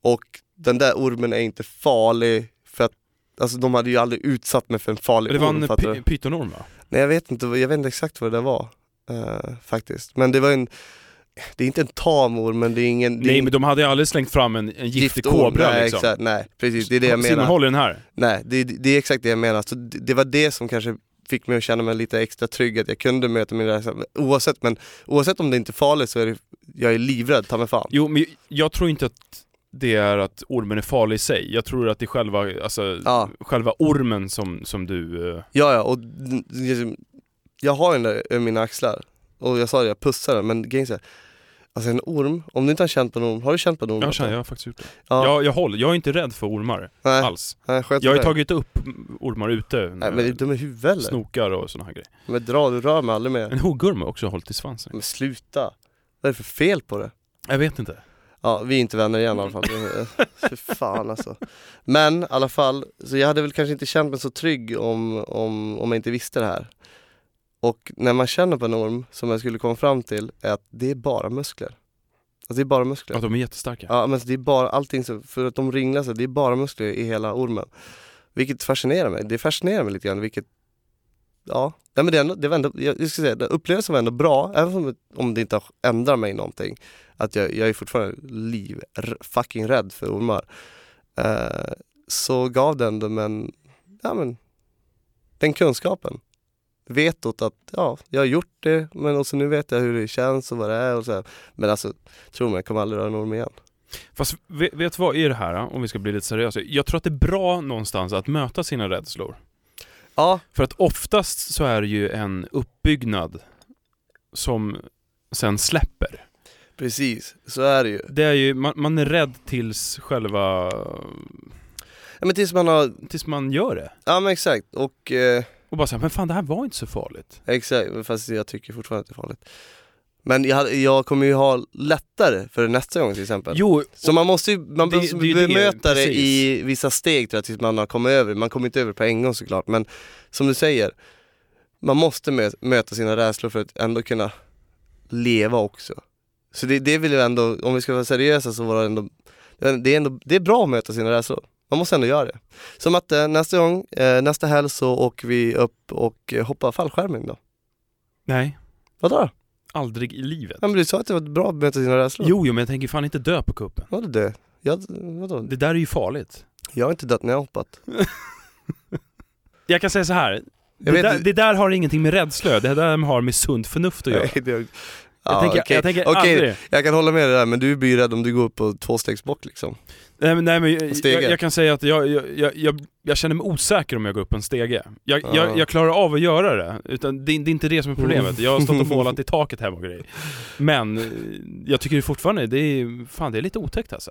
Speaker 1: och den där ormen är inte farlig för att Alltså de hade ju aldrig utsatt mig för en farlig
Speaker 2: Det var
Speaker 1: orm
Speaker 2: en pytonorm va?
Speaker 1: Nej jag vet inte, jag vet inte exakt vad det där var eh, Faktiskt, men det var en Det är inte en tam orm men det är ingen det är
Speaker 2: Nej
Speaker 1: ingen
Speaker 2: men de hade ju aldrig slängt fram en, en giftig kobra
Speaker 1: nej,
Speaker 2: liksom.
Speaker 1: exakt, nej precis, det är det jag
Speaker 2: Simon
Speaker 1: menar
Speaker 2: håller den här.
Speaker 1: Nej, det, det är exakt det jag menar. Så det, det var det som kanske fick mig att känna mig lite extra trygg, att jag kunde möta min rädsla. Oavsett, men oavsett om det inte är farligt så är det, jag är livrädd, ta mig fan.
Speaker 2: Jo men jag tror inte att det är att ormen är farlig i sig. Jag tror att det är själva, alltså,
Speaker 1: Ja.
Speaker 2: själva ormen som, som du... eh,
Speaker 1: Ja, ja, och jag har den där över mina axlar. Och jag sa det, jag pussar den, men grejen är Alltså en orm, om du inte har känt på en orm, har du känt på en orm?
Speaker 2: Jag, känner, jag har faktiskt gjort det.
Speaker 1: Ja,
Speaker 2: Jag, jag, håller, jag är inte rädd för ormar
Speaker 1: nej,
Speaker 2: alls.
Speaker 1: nej,
Speaker 2: Jag har ju tagit upp ormar ute.
Speaker 1: Nej men är dum i huvudet eller?
Speaker 2: Snokar och såna här grejer.
Speaker 1: Men dra, du rör mig aldrig mer.
Speaker 2: En huggorm har också hållit i svansen.
Speaker 1: Men sluta. Vad är det för fel på det?
Speaker 2: Jag vet inte.
Speaker 1: Ja, vi är inte vänner igen i alla fall. Fy fan alltså. Men i alla fall, så jag hade väl kanske inte känt mig så trygg om, om, om jag inte visste det här. Och när man känner på en orm, som jag skulle komma fram till, är att det är bara muskler. Alltså det är bara muskler.
Speaker 2: Ja, de är jättestarka.
Speaker 1: Ja men det är bara allting, så, för att de ringlar sig, det är bara muskler i hela ormen. Vilket fascinerar mig, det fascinerar mig lite grann, vilket Ja, Nej, men det, ändå, det var ändå, jag, ska säga, upplevelsen var ändå bra, även om, om det inte har ändrat mig någonting. Att jag, jag är fortfarande liv, fucking rädd för ormar. Eh, så gav det ändå men, ja men, den kunskapen. Vetot att, ja, jag har gjort det, men också nu vet jag hur det känns och vad det är och så här. Men alltså, tro mig, jag kommer aldrig röra en orm igen.
Speaker 2: Fast vet, du vad är det här, om vi ska bli lite seriösa? Jag tror att det är bra någonstans att möta sina rädslor.
Speaker 1: Ja,
Speaker 2: För att oftast så är det ju en uppbyggnad som sen släpper.
Speaker 1: precis. Så är det ju.
Speaker 2: Det är ju, man, man är rädd tills själva,
Speaker 1: Ja, men tills man har,
Speaker 2: tills man gör det.
Speaker 1: ja men exakt. Och eh,
Speaker 2: Och bara säga, men fan det här var inte så farligt.
Speaker 1: Exakt, fast jag tycker fortfarande att det är farligt. Men jag, jag kommer ju ha lättare för nästa gång till exempel.
Speaker 2: Jo,
Speaker 1: Så man måste ju, man
Speaker 2: Det-
Speaker 1: måste
Speaker 2: det det,
Speaker 1: bemöta det,
Speaker 2: precis.
Speaker 1: i vissa steg tror jag, tills man har kommit över Man kommer inte över på en gång såklart, men som du säger, man måste mö- möta sina rädslor för att ändå kunna leva också. Så det, det vill jag ändå, om vi ska vara seriösa så var det ändå, det är, ändå, det är bra att möta sina rädslor. Man måste ändå göra det. Så Matte, nästa gång, eh, nästa helg så åker vi upp och eh, hoppar fallskärmning då.
Speaker 2: nej,
Speaker 1: Vadå då?
Speaker 2: aldrig i livet.
Speaker 1: Ja men du sa att det var bra att möta sina rädslor.
Speaker 2: Jo, jo, men jag tänker fan inte dö på kuppen.
Speaker 1: Vadå det? Jag, vadå?
Speaker 2: Det där är ju farligt.
Speaker 1: Jag har inte dött när jag hoppat.
Speaker 2: Jag kan säga så här. Det, där, det där har ingenting med rädsla det där har med sunt förnuft att göra.
Speaker 1: Nej, det,
Speaker 2: Jag
Speaker 1: ja,
Speaker 2: tänker,
Speaker 1: okej.
Speaker 2: jag tänker
Speaker 1: Okej,
Speaker 2: aldrig...
Speaker 1: Jag kan hålla med dig där, men du blir ju rädd om du går upp på tvåstegsbock liksom.
Speaker 2: Nej men, nej, men jag, jag, kan säga att jag, jag, jag, jag, känner mig osäker om jag går upp en stege. Jag,
Speaker 1: Ja.
Speaker 2: jag, jag klarar av att göra det, utan det, det är inte det som är problemet. Jag har stått och målat i taket hemma och grejer. Men eh, jag tycker fortfarande, det är, fan det är lite otäckt alltså.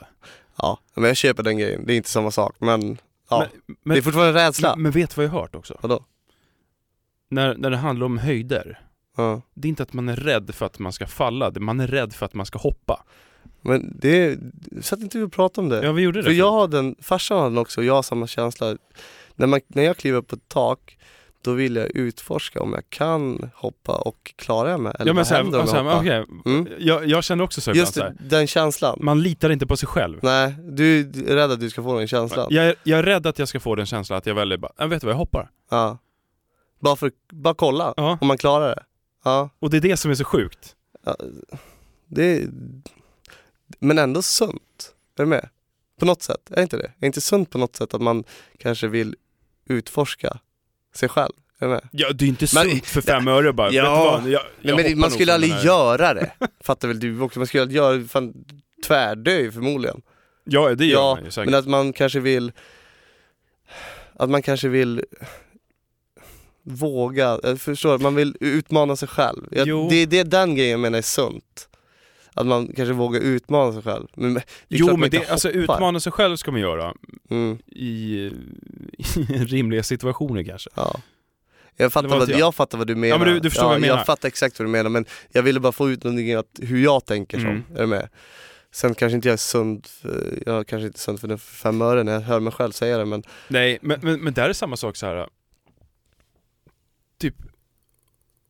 Speaker 1: Ja, men jag köper den grejen. Det är inte samma sak, men ja.
Speaker 2: Men, men,
Speaker 1: det är fortfarande rädsla.
Speaker 2: men, men vet du vad jag har hört också?
Speaker 1: Vadå?
Speaker 2: När, när det handlar om höjder,
Speaker 1: Ja.
Speaker 2: det är inte att man är rädd för att man ska falla, man är rädd för att man ska hoppa.
Speaker 1: Men det, satt inte vi och pratade om det?
Speaker 2: Ja vi gjorde det.
Speaker 1: För jag har den, farsan har den också, jag har samma känsla. När, man, när jag kliver på ett tak, då vill jag utforska om jag kan hoppa och klarar jag mig? Eller
Speaker 2: ja, men
Speaker 1: vad
Speaker 2: så här,
Speaker 1: händer om
Speaker 2: så
Speaker 1: jag hoppar?
Speaker 2: okej,
Speaker 1: Mm.
Speaker 2: jag, jag känner också så
Speaker 1: Just det, den känslan.
Speaker 2: man litar inte på sig själv.
Speaker 1: Nej, du är rädd att du ska få den känslan.
Speaker 2: Jag är, jag är rädd att jag ska få den känslan att jag väljer bara, jag vet du vad, jag hoppar.
Speaker 1: Ja. Bara för bara kolla
Speaker 2: Ja.
Speaker 1: om man klarar det. Ja.
Speaker 2: Och det är det som är så sjukt.
Speaker 1: ja. Det är, men ändå sunt. Är du med? På något sätt, är det inte det? Är det inte sunt på något sätt att man kanske vill utforska sig själv? Är du med?
Speaker 2: Ja, det är inte
Speaker 1: Men-
Speaker 2: sunt för fem öre bara,
Speaker 1: Ja.
Speaker 2: jag, jag
Speaker 1: Nej, men man skulle aldrig göra det. Fattar väl du också? Man skulle aldrig göra, fan tvärdö förmodligen.
Speaker 2: Ja, det gör
Speaker 1: Ja,
Speaker 2: man ju säkert.
Speaker 1: Men att man kanske vill Att man kanske vill Våga, jag förstår, man vill utmana sig själv. Jag,
Speaker 2: Jo.
Speaker 1: det är det, den grejen jag menar är sunt. Att man kanske vågar utmana sig själv. Men det är
Speaker 2: Jo men det, alltså utmana sig själv ska man göra
Speaker 1: Mm,
Speaker 2: i, i rimliga situationer kanske.
Speaker 1: ja. Jag fattar,
Speaker 2: vad
Speaker 1: jag.
Speaker 2: jag?
Speaker 1: fattar vad du menar.
Speaker 2: Ja, men du- du förstår
Speaker 1: ja,
Speaker 2: vad jag menar.
Speaker 1: Jag fattar exakt vad du menar men jag ville bara få ut någonting att, hur jag tänker som,
Speaker 2: Mm.
Speaker 1: är du med? Sen kanske inte jag är sund, för, jag är kanske inte sund för den fem öre när jag hör mig själv säga det men
Speaker 2: Nej, men, men, men där är samma sak så här. Typ,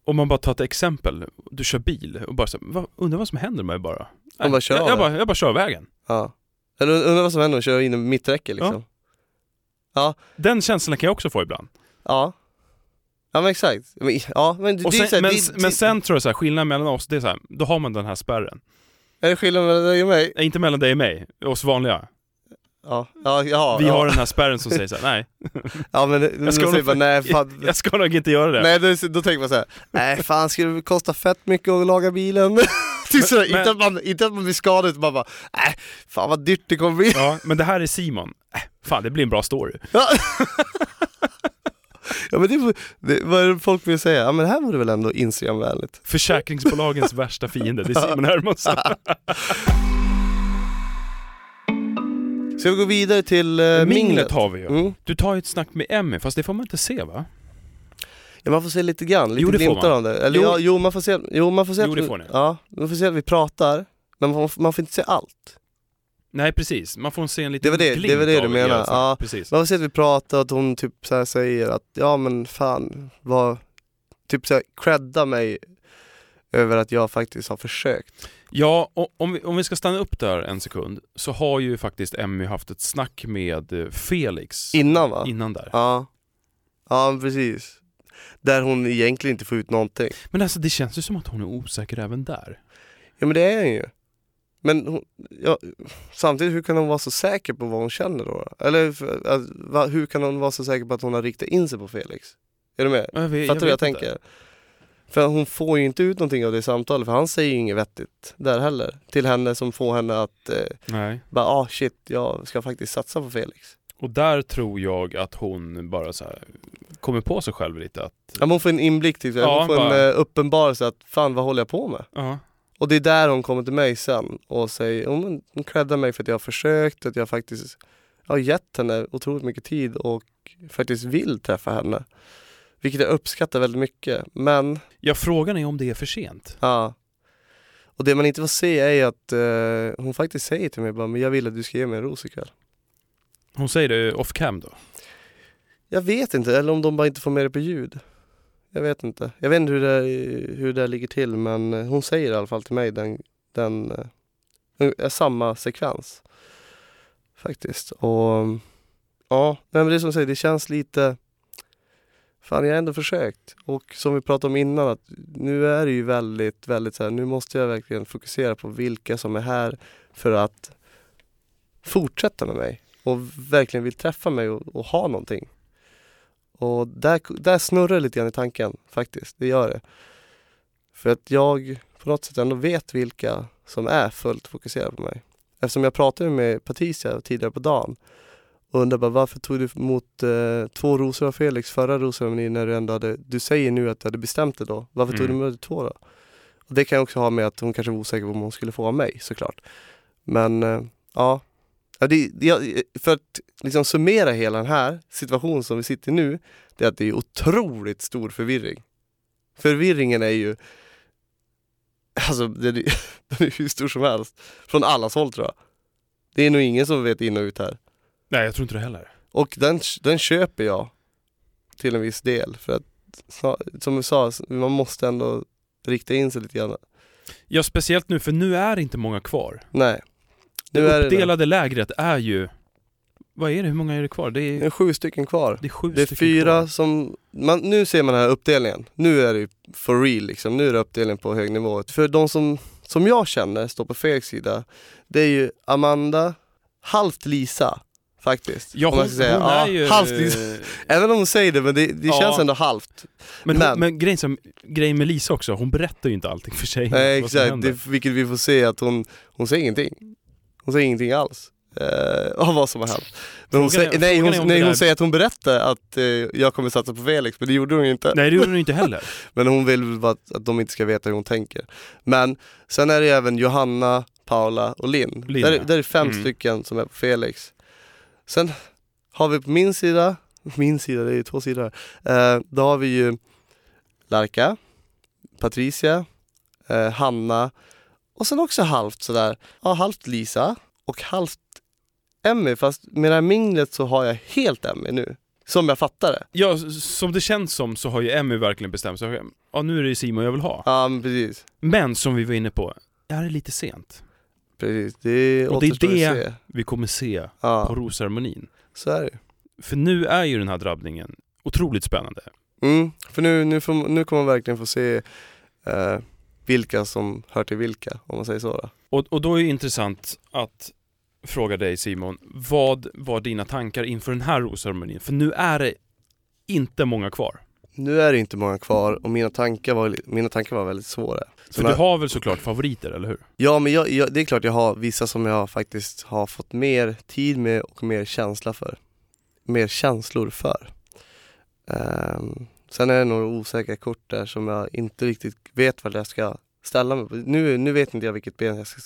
Speaker 2: om man bara tar ett exempel, du kör bil och bara så, här, vad, undrar vad som händer med mig bara? Nej,
Speaker 1: bara kör
Speaker 2: jag, jag, bara, jag bara kör vägen.
Speaker 1: Ja. Eller undrar vad som händer om jag kör in i mitträcke liksom.
Speaker 2: Den känslan kan jag också få ibland.
Speaker 1: Ja. Ja, men exakt. Ja, men det,
Speaker 2: sen,
Speaker 1: här,
Speaker 2: men,
Speaker 1: det,
Speaker 2: men sen tror jag så här, skillnaden mellan oss, det är så här, då har man den här spärren.
Speaker 1: Är det skillnad mellan dig och mig?
Speaker 2: Nej, inte mellan dig och mig, oss vanliga.
Speaker 1: Ja, ja, ja.
Speaker 2: Vi
Speaker 1: ja.
Speaker 2: har den här spärren som säger så här, nej,
Speaker 1: Ja men
Speaker 2: Jag
Speaker 1: jag
Speaker 2: ska nog-
Speaker 1: bara, nej fan.
Speaker 2: jag ska nog inte göra det.
Speaker 1: Nej då, då tänker man såhär, nej fan skulle det kosta fett mycket att laga bilen? typ sådär,
Speaker 2: men-
Speaker 1: inte, att man, inte att man blir skadad utan man bara, nej fan vad dyrt det kommer bli.
Speaker 2: Ja, men det här är Simon. Äh, fan, det blir en bra story.
Speaker 1: Ja. Ja men det, det vad är det folk vill säga? Ja men det här vore väl ändå Instagramvänligt?
Speaker 2: Försäkringsbolagens värsta fiende, det är Simon Hermansson.
Speaker 1: Ska vi gå vidare till uh,
Speaker 2: Minglet
Speaker 1: minglet?
Speaker 2: har vi ju.
Speaker 1: Mm.
Speaker 2: Du tar ju ett snack med Emmy, fast det får man inte se va?
Speaker 1: Ja man får se lite grann, lite
Speaker 2: Jo, det
Speaker 1: glimtar
Speaker 2: man.
Speaker 1: av det. Eller
Speaker 2: Jo.
Speaker 1: Ja, jo man får se, jo man får se
Speaker 2: Jo,
Speaker 1: att,
Speaker 2: det får ni.
Speaker 1: Ja, man får se att vi pratar, men man får, man får inte se allt.
Speaker 2: Nej precis, man får se en liten
Speaker 1: Det var det-
Speaker 2: glimt
Speaker 1: det var det du menar.
Speaker 2: fall.
Speaker 1: Ja.
Speaker 2: Precis.
Speaker 1: Man får se att vi pratar och att hon typ så här säger att ja men fan, vad, typ så här credda mig över att jag faktiskt har försökt.
Speaker 2: Ja, och om vi, om vi ska stanna upp där en sekund, så har ju faktiskt Emmy haft ett snack med eh, Felix
Speaker 1: Innan va?
Speaker 2: innan där.
Speaker 1: Ja. Ja precis. Där hon egentligen inte får ut någonting.
Speaker 2: Men alltså det känns ju som att hon är osäker även där.
Speaker 1: Ja men det är hon ju. Men hon, ja, samtidigt, hur kan hon vara så säker på vad hon känner då? Eller att, va, hur kan hon vara så säker på att hon har riktat in sig på Felix? Är du med?
Speaker 2: Jag vet,
Speaker 1: Fattar du vad jag
Speaker 2: vet inte.
Speaker 1: För hon får ju inte ut någonting av det samtalet, för han säger ju inget vettigt där heller. Till henne som får henne att eh,
Speaker 2: Nej.
Speaker 1: bara, ah shit, jag ska faktiskt satsa på Felix.
Speaker 2: Och där tror jag att hon bara så här kommer på sig själv lite att...
Speaker 1: Ja, men hon får en inblick, typ.
Speaker 2: Ja,
Speaker 1: hon får
Speaker 2: bara-
Speaker 1: en eh, uppenbarelse att fan vad håller jag på med?
Speaker 2: Ja.
Speaker 1: Och det är där hon kommer till mig sen och säger, hon creddar mig för att jag har försökt, att jag faktiskt har gett henne otroligt mycket tid och faktiskt vill träffa henne. Vilket jag uppskattar väldigt mycket. Men,
Speaker 2: ja, frågan är om det är för sent.
Speaker 1: ja. Och det man inte får se är att eh, hon faktiskt säger till mig bara, men jag vill att du ska ge mig en ros ikväll.
Speaker 2: Hon säger det off cam då.
Speaker 1: Jag vet inte, eller om de bara inte får med det på ljud. Jag vet inte. Jag vet inte hur det, hur det ligger till men eh, hon säger i alla fall till mig den, den eh, är samma sekvens. Faktiskt. Och ja, nej, men det är som du säger, det känns lite Fan jag har ändå försökt. Och som vi pratade om innan att nu är det ju väldigt, väldigt så här, nu måste jag verkligen fokusera på vilka som är här för att fortsätta med mig och verkligen vill träffa mig och, och ha någonting. Och där, där snurrar det lite grann i tanken faktiskt, det gör det. För att jag på något sätt ändå vet vilka som är fullt fokuserade på mig. Eftersom jag pratade med Patricia tidigare på dagen och undrade bara varför tog du emot eh, två rosor av Felix förra rosceremonin när du ändå hade, du säger nu att du hade bestämt det då. Varför tog
Speaker 2: Mm.
Speaker 1: du emot två då? Och det kan också ha med att hon kanske var osäker på om hon skulle få av mig såklart. Men eh, ja, Ja, det, det, för att liksom summera hela den här situationen som vi sitter i nu, det är att det är otroligt stor förvirring. Förvirringen är ju, alltså den är, den är hur stor som helst. Från allas håll tror jag. Det är nog ingen som vet in och ut här.
Speaker 2: Nej, jag tror inte det heller.
Speaker 1: Och den, den köper jag till en viss del. För att, som du sa, man måste ändå rikta in sig lite grann.
Speaker 2: Ja, speciellt nu, för nu är det inte många kvar.
Speaker 1: Nej.
Speaker 2: Det
Speaker 1: Nu är det,
Speaker 2: uppdelade lägret är ju... Vad är det? Hur många är det kvar? Det
Speaker 1: det
Speaker 2: är,
Speaker 1: är sju stycken kvar.
Speaker 2: det är sju
Speaker 1: Det är fyra
Speaker 2: kvar.
Speaker 1: som, man, nu ser man den här uppdelningen. Nu är det for real liksom, nu är det uppdelning på hög nivå. För de som, som jag känner står på Felix sida, det är ju Amanda, halvt Lisa faktiskt.
Speaker 2: Ja, hon,
Speaker 1: säga.
Speaker 2: hon är ju...
Speaker 1: halvt. Även om hon säger det, men det, det
Speaker 2: Ja.
Speaker 1: känns ändå halvt.
Speaker 2: Men,
Speaker 1: Men-
Speaker 2: hon, men grejen, som, grejen med Lisa också, hon berättar ju inte allting för sig.
Speaker 1: Nej exakt, det, vilket vi får se att hon, hon säger ingenting. Hon säger ingenting alls. Eh, av vad som har hänt. Men hon, säger, nej, hon, nej, hon säger att hon berättar att eh, jag kommer satsa på Felix, men det gjorde hon ju inte.
Speaker 2: Nej, det gjorde hon inte heller.
Speaker 1: Men hon vill bara att, att de inte ska veta hur hon tänker. Men sen är det även Johanna, Paula och Linn.
Speaker 2: Linn,
Speaker 1: där,
Speaker 2: ja.
Speaker 1: där är fem
Speaker 2: Mm.
Speaker 1: stycken som är på Felix. Sen har vi på min sida, min sida, det är ju två sidor här. Eh, då har vi ju Larka, Patricia, eh, Hanna och sen också halvt sådär, ja halvt Lisa och halvt Emmy. Fast med det här minglet så har jag helt Emmy nu. Som jag fattar det.
Speaker 2: Ja, som det känns som så har ju Emmy verkligen bestämt sig. Ja, nu är det Simon jag vill ha.
Speaker 1: Ja men precis.
Speaker 2: Men som vi var inne på, det här är lite sent.
Speaker 1: Precis, det
Speaker 2: Och det är det-
Speaker 1: se.
Speaker 2: Vi kommer se på
Speaker 1: Ja,
Speaker 2: rosceremonin.
Speaker 1: så är det
Speaker 2: För nu är ju den här drabbningen otroligt spännande.
Speaker 1: mm, För nu, nu, får, nu kommer man verkligen få se eh, vilka som hör till vilka, om man säger så då.
Speaker 2: Och, och då är det intressant att fråga dig Simon, vad var dina tankar inför den här rosceremonin? För nu är det inte många kvar.
Speaker 1: Nu är det inte många kvar och mina tankar var, mina tankar var väldigt svåra. Så
Speaker 2: du har väl såklart favoriter, eller hur?
Speaker 1: Ja men jag, jag, det är klart jag har vissa som jag faktiskt har fått mer tid med och mer känsla för. Mer känslor för. Ehm, sen är det några osäkra kort där som jag inte riktigt vet vad jag ska ställa mig på. Nu, nu vet inte jag vilket ben jag ska,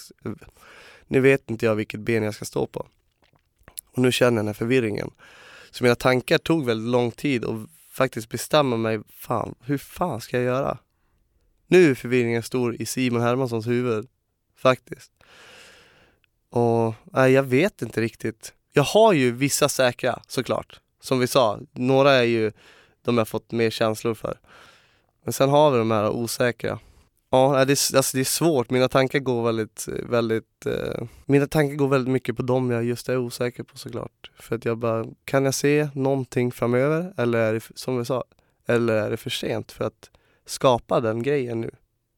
Speaker 1: nu vet inte jag vilket ben jag ska stå på. Och nu känner jag den här förvirringen. Så mina tankar tog väldigt lång tid att faktiskt bestämma mig, fan, hur fan ska jag göra? Nu är förvirringen stor i Simon Hermanssons huvud, faktiskt. Och nej, jag vet inte riktigt. Jag har ju vissa säkra såklart. Som vi sa, några är ju de jag fått mer känslor för. Men sen har vi de här osäkra. Ja, det är, alltså det är svårt. Mina tankar går väldigt, väldigt eh, Mina tankar går väldigt mycket på dem jag just är osäker på såklart. För att jag bara, kan jag se någonting framöver? Eller är det, som vi sa, eller är det för sent för att skapa den grejen nu?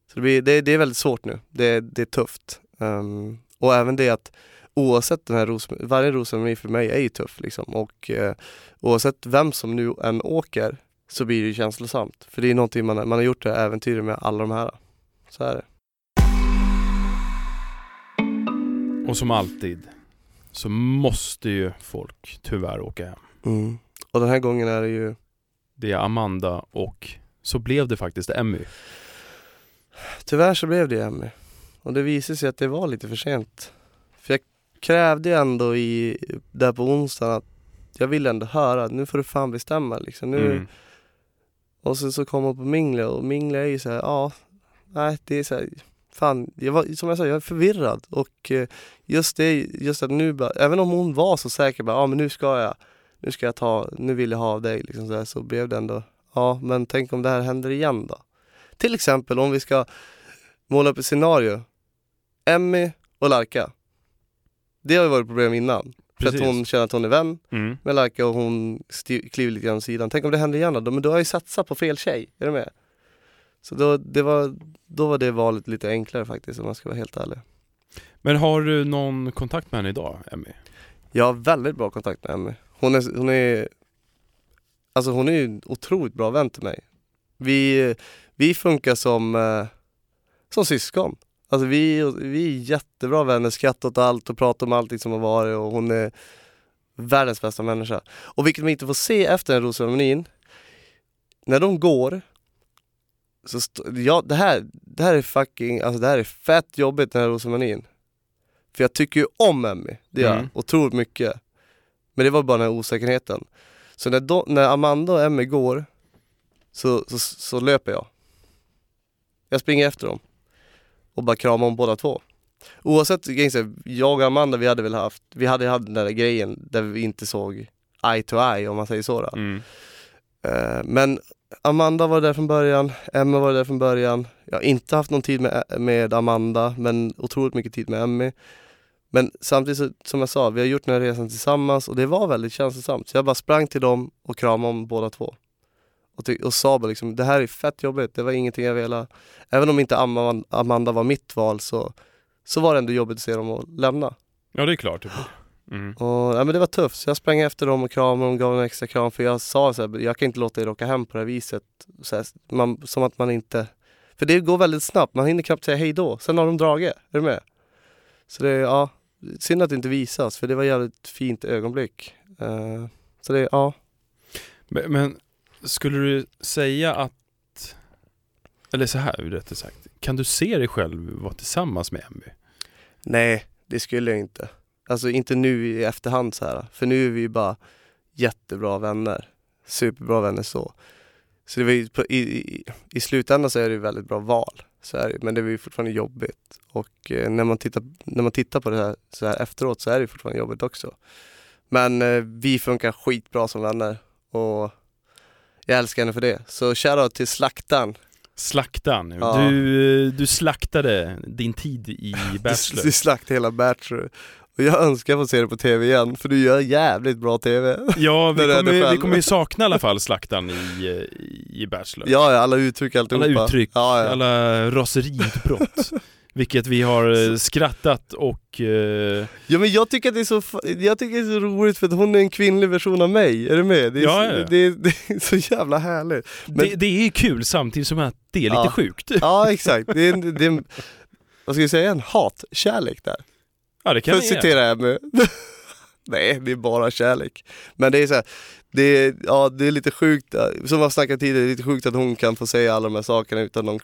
Speaker 1: Så det, blir, det, det är väldigt svårt nu. Det, det är tufft. Um, och även det att oavsett den här ros, varje rosceremoni för mig är ju tuff liksom. Och eh, oavsett vem som nu än åker så blir det ju känslosamt. För det är någonting man, man har gjort det här äventyret med alla de här. Så är det.
Speaker 2: Och som alltid så måste ju folk tyvärr åka hem.
Speaker 1: Mm. Och den här gången är det ju
Speaker 2: Det är Amanda och så blev det faktiskt Emmy.
Speaker 1: Tyvärr så blev det Emmy. Och det visade sig att det var lite för sent. För jag krävde ändå i, där på onsdagen att jag ville ändå höra, nu får du fan bestämma liksom. Nu,
Speaker 2: Mm.
Speaker 1: Och sen så kom hon på Mingle och Mingle är ju så här, ja, nej det är så här, fan, jag var, som jag sa, jag är förvirrad och eh, just det, just att nu bara, även om hon var så säker bara, ja men nu ska jag, nu ska jag ta, nu vill jag ha av dig liksom så, här, så blev det ändå, ja men tänk om det här händer igen då? Till exempel om vi ska måla upp ett scenario, Emmy och Larka. Det har ju varit problem innan. För
Speaker 2: Precis.
Speaker 1: att hon känner att hon är vän
Speaker 2: Mm.
Speaker 1: med Larka och hon kliver lite grann åt sidan. Tänk om det händer igen då? Men då har jag ju satsat på fel tjej, är du med? Så då, det var, då var det valet lite enklare faktiskt om man ska vara helt ärlig.
Speaker 2: Men har du någon kontakt med henne idag, Emmy?
Speaker 1: Jag har väldigt bra kontakt med Emmy. Hon är, hon är, alltså hon är ju en otroligt bra vän till mig. Vi, vi funkar som, eh, som syskon. Alltså vi, vi är jättebra vänner, skrattar åt allt och pratar om allting som har varit och hon är världens bästa människa. Och vilket man inte får se efter den rosceremonin, när de går, så ja, det, här, det här är fucking, alltså det här är fett jobbigt den här rosceremonin. För jag tycker ju om Emmy, det gör jag
Speaker 2: Mm.
Speaker 1: otroligt mycket. Men det var bara den här osäkerheten. Så när, de, när Amanda och Emmy går, så, så, så löper jag. Jag springer efter dem och bara kramar om båda två. Oavsett, jag och Amanda vi hade väl haft, vi hade haft den där grejen där vi inte såg eye to eye om man säger så. Då.
Speaker 2: Mm.
Speaker 1: Eh, men Amanda var där från början, Emma var där från början. Jag har inte haft någon tid med, med Amanda, men otroligt mycket tid med Emmy. Men samtidigt så, som jag sa, vi har gjort den här resan tillsammans och det var väldigt känslosamt. Så jag bara sprang till dem och kramade om båda två. Och, ty- och sa bara liksom, det här är fett jobbigt, det var ingenting jag ville. Även om inte Amanda var mitt val så, så var det ändå jobbigt att se dem och lämna.
Speaker 2: Ja, det är klart. Typ. Mm.
Speaker 1: Och, ja, men det var tufft, så jag sprang efter dem och kramade dem, gav en extra kram för jag sa så här, jag kan inte låta er åka hem på det här viset. Så här, man, som att man inte... För det går väldigt snabbt, man hinner knappt säga hej då, sen har de dragit. Är du med? Så det ja, synd att det inte visas för det var ett jävligt fint ögonblick. Eh, så det, ja.
Speaker 2: Men, men skulle du säga att, eller så här rättare sagt, kan du se dig själv vara tillsammans med Emmy?
Speaker 1: Nej, det skulle jag inte. Alltså inte nu i efterhand så här. För nu är vi ju bara jättebra vänner. Superbra vänner så. Så det var ju, i, i, i slutändan så är det ju väldigt bra val. Så är det, men det var ju fortfarande jobbigt. Och eh, när, man tittar, när man tittar på det här, så här efteråt så är det ju fortfarande jobbigt också. Men eh, vi funkar skitbra som vänner. Och jag älskar henne för det. Så shoutout till slaktaren.
Speaker 2: Slaktan.
Speaker 1: Ja.
Speaker 2: Du, du slaktade din tid i Bachelor.
Speaker 1: Du slaktade hela Bachelor. Och jag önskar få se det på tv igen, för du gör jävligt bra tv.
Speaker 2: Ja, vi kommer, vi kommer ju sakna i alla fall Slaktan i, eh, i Bachelor.
Speaker 1: Ja, ja, alla uttryck alltihopa.
Speaker 2: alla uttryck,
Speaker 1: Ja, ja.
Speaker 2: alla raseriutbrott. Vilket vi har eh, skrattat och... Eh,
Speaker 1: ja men jag tycker att det är så, jag tycker det är så roligt för att hon är en kvinnlig version av mig, är du med? Det är,
Speaker 2: Ja, ja.
Speaker 1: Det, är, det är så jävla härligt.
Speaker 2: det, det är kul samtidigt som att det är lite
Speaker 1: Ja.
Speaker 2: sjukt.
Speaker 1: Ja exakt, det är, det är vad ska jag säga, en hatkärlek där.
Speaker 2: Ja, det kan
Speaker 1: För att citera Emmy. Nej, det är bara kärlek. Men det är så här, det är, ja, det är lite sjukt, eh, som jag snackat tidigare, det är lite sjukt att hon kan få säga alla de här sakerna utan någon,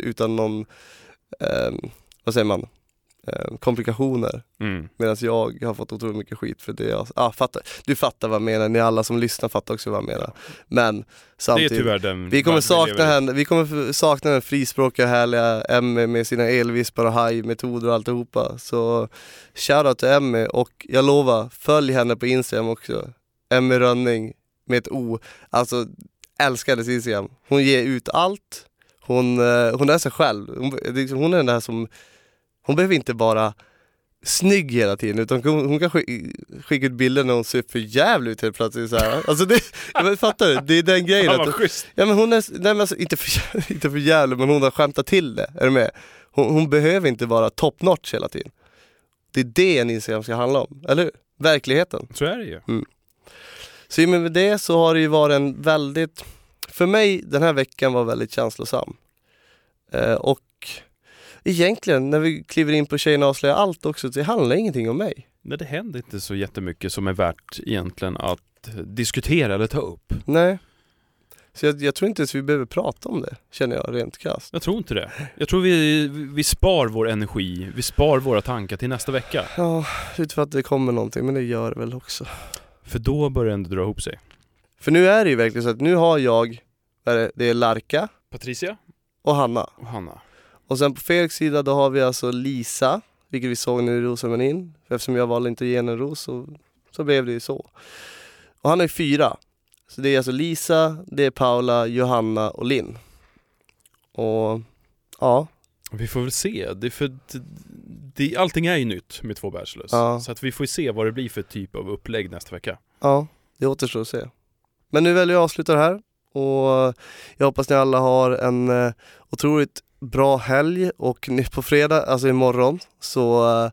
Speaker 1: utan någon ehm, vad säger man, Ehm, komplikationer.
Speaker 2: Mm.
Speaker 1: Medan jag har fått otroligt mycket skit för det. Jag, ah, fattar. Du fattar vad jag menar, ni alla som lyssnar fattar också vad jag menar. Men samtidigt,
Speaker 2: den
Speaker 1: vi kommer sakna henne, vi kommer sakna den frispråkiga härliga Emmy med sina elvispar och hajmetoder och alltihopa. Så shoutout till Emmy och jag lovar, följ henne på Instagram också. Emmy Rönning med ett O. Alltså älskar hennes Instagram. Hon ger ut allt, hon, eh, hon är sig själv. Hon, liksom- hon är den där som, hon behöver inte bara snygg hela tiden utan hon, hon kan skicka, skicka ut bilder när hon ser för jävligt ut helt plötsligt så här. Alltså det, ja, men fattar du? Det är den grejen.
Speaker 2: Fan
Speaker 1: att-
Speaker 2: schysst.
Speaker 1: Ja men hon är, nej men alltså, inte för, inte för jävla men hon har skämtat till det, är du med? Hon, hon behöver inte vara top notch hela tiden. Det är det en Instagram ska handla om, eller hur? Verkligheten.
Speaker 2: Så är det ju.
Speaker 1: Så i och med det så har det ju varit en väldigt, för mig den här veckan var väldigt känslosam. Eh, och egentligen när vi kliver in på Tjejerna avslöjar allt också, det handlar ingenting om mig.
Speaker 2: Nej, det händer inte så jättemycket som är värt egentligen att diskutera eller ta upp.
Speaker 1: Nej. Så jag, jag tror inte ens vi behöver prata om det, känner jag rent krasst.
Speaker 2: Jag tror inte det. Jag tror vi, vi spar vår energi, vi spar våra tankar till nästa vecka.
Speaker 1: Ja, utifrån att det kommer någonting, men det gör det väl också.
Speaker 2: För då börjar det ändå dra ihop sig.
Speaker 1: För nu är det ju verkligen så att nu har jag, det är Larka
Speaker 2: Patricia
Speaker 1: och Hanna.
Speaker 2: och Hanna.
Speaker 1: Och sen på Felix sida då har vi alltså Lisa, vilket vi såg nu i Rosamarin. Eftersom jag valde inte att ge henne en ros så, så blev det ju så. Och han är fyra. Så det är alltså Lisa, det är Paula, Johanna och Linn. Och ja,
Speaker 2: Vi får väl se. Det är för, det, allting är ju nytt med två bachelors.
Speaker 1: Ja.
Speaker 2: Så att vi får se vad det blir för typ av upplägg nästa vecka.
Speaker 1: ja, det återstår att se. Men nu väljer jag att avsluta det här och jag hoppas ni alla har en eh, otroligt bra helg och nu på fredag, alltså imorgon, så eh,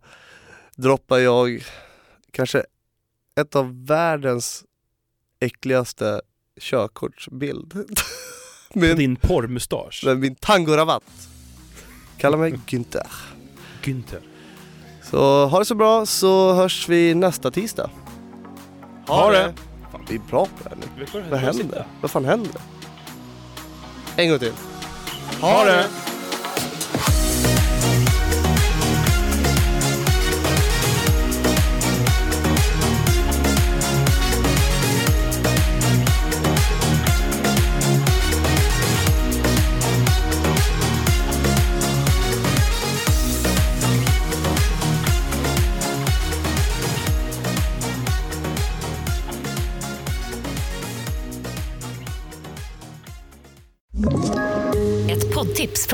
Speaker 1: droppar jag kanske ett av världens äckligaste körkortsbild. med,
Speaker 2: Din porrmustasch.
Speaker 1: med min tangorabatt. Kalla mig Günther.
Speaker 2: Günther.
Speaker 1: Så ha det så bra så hörs vi nästa tisdag.
Speaker 2: Ha det.
Speaker 1: Fan, vi är bra på det här nu. Vad händer? Vad fan händer? En gång till.
Speaker 2: Ha det!
Speaker 3: Ett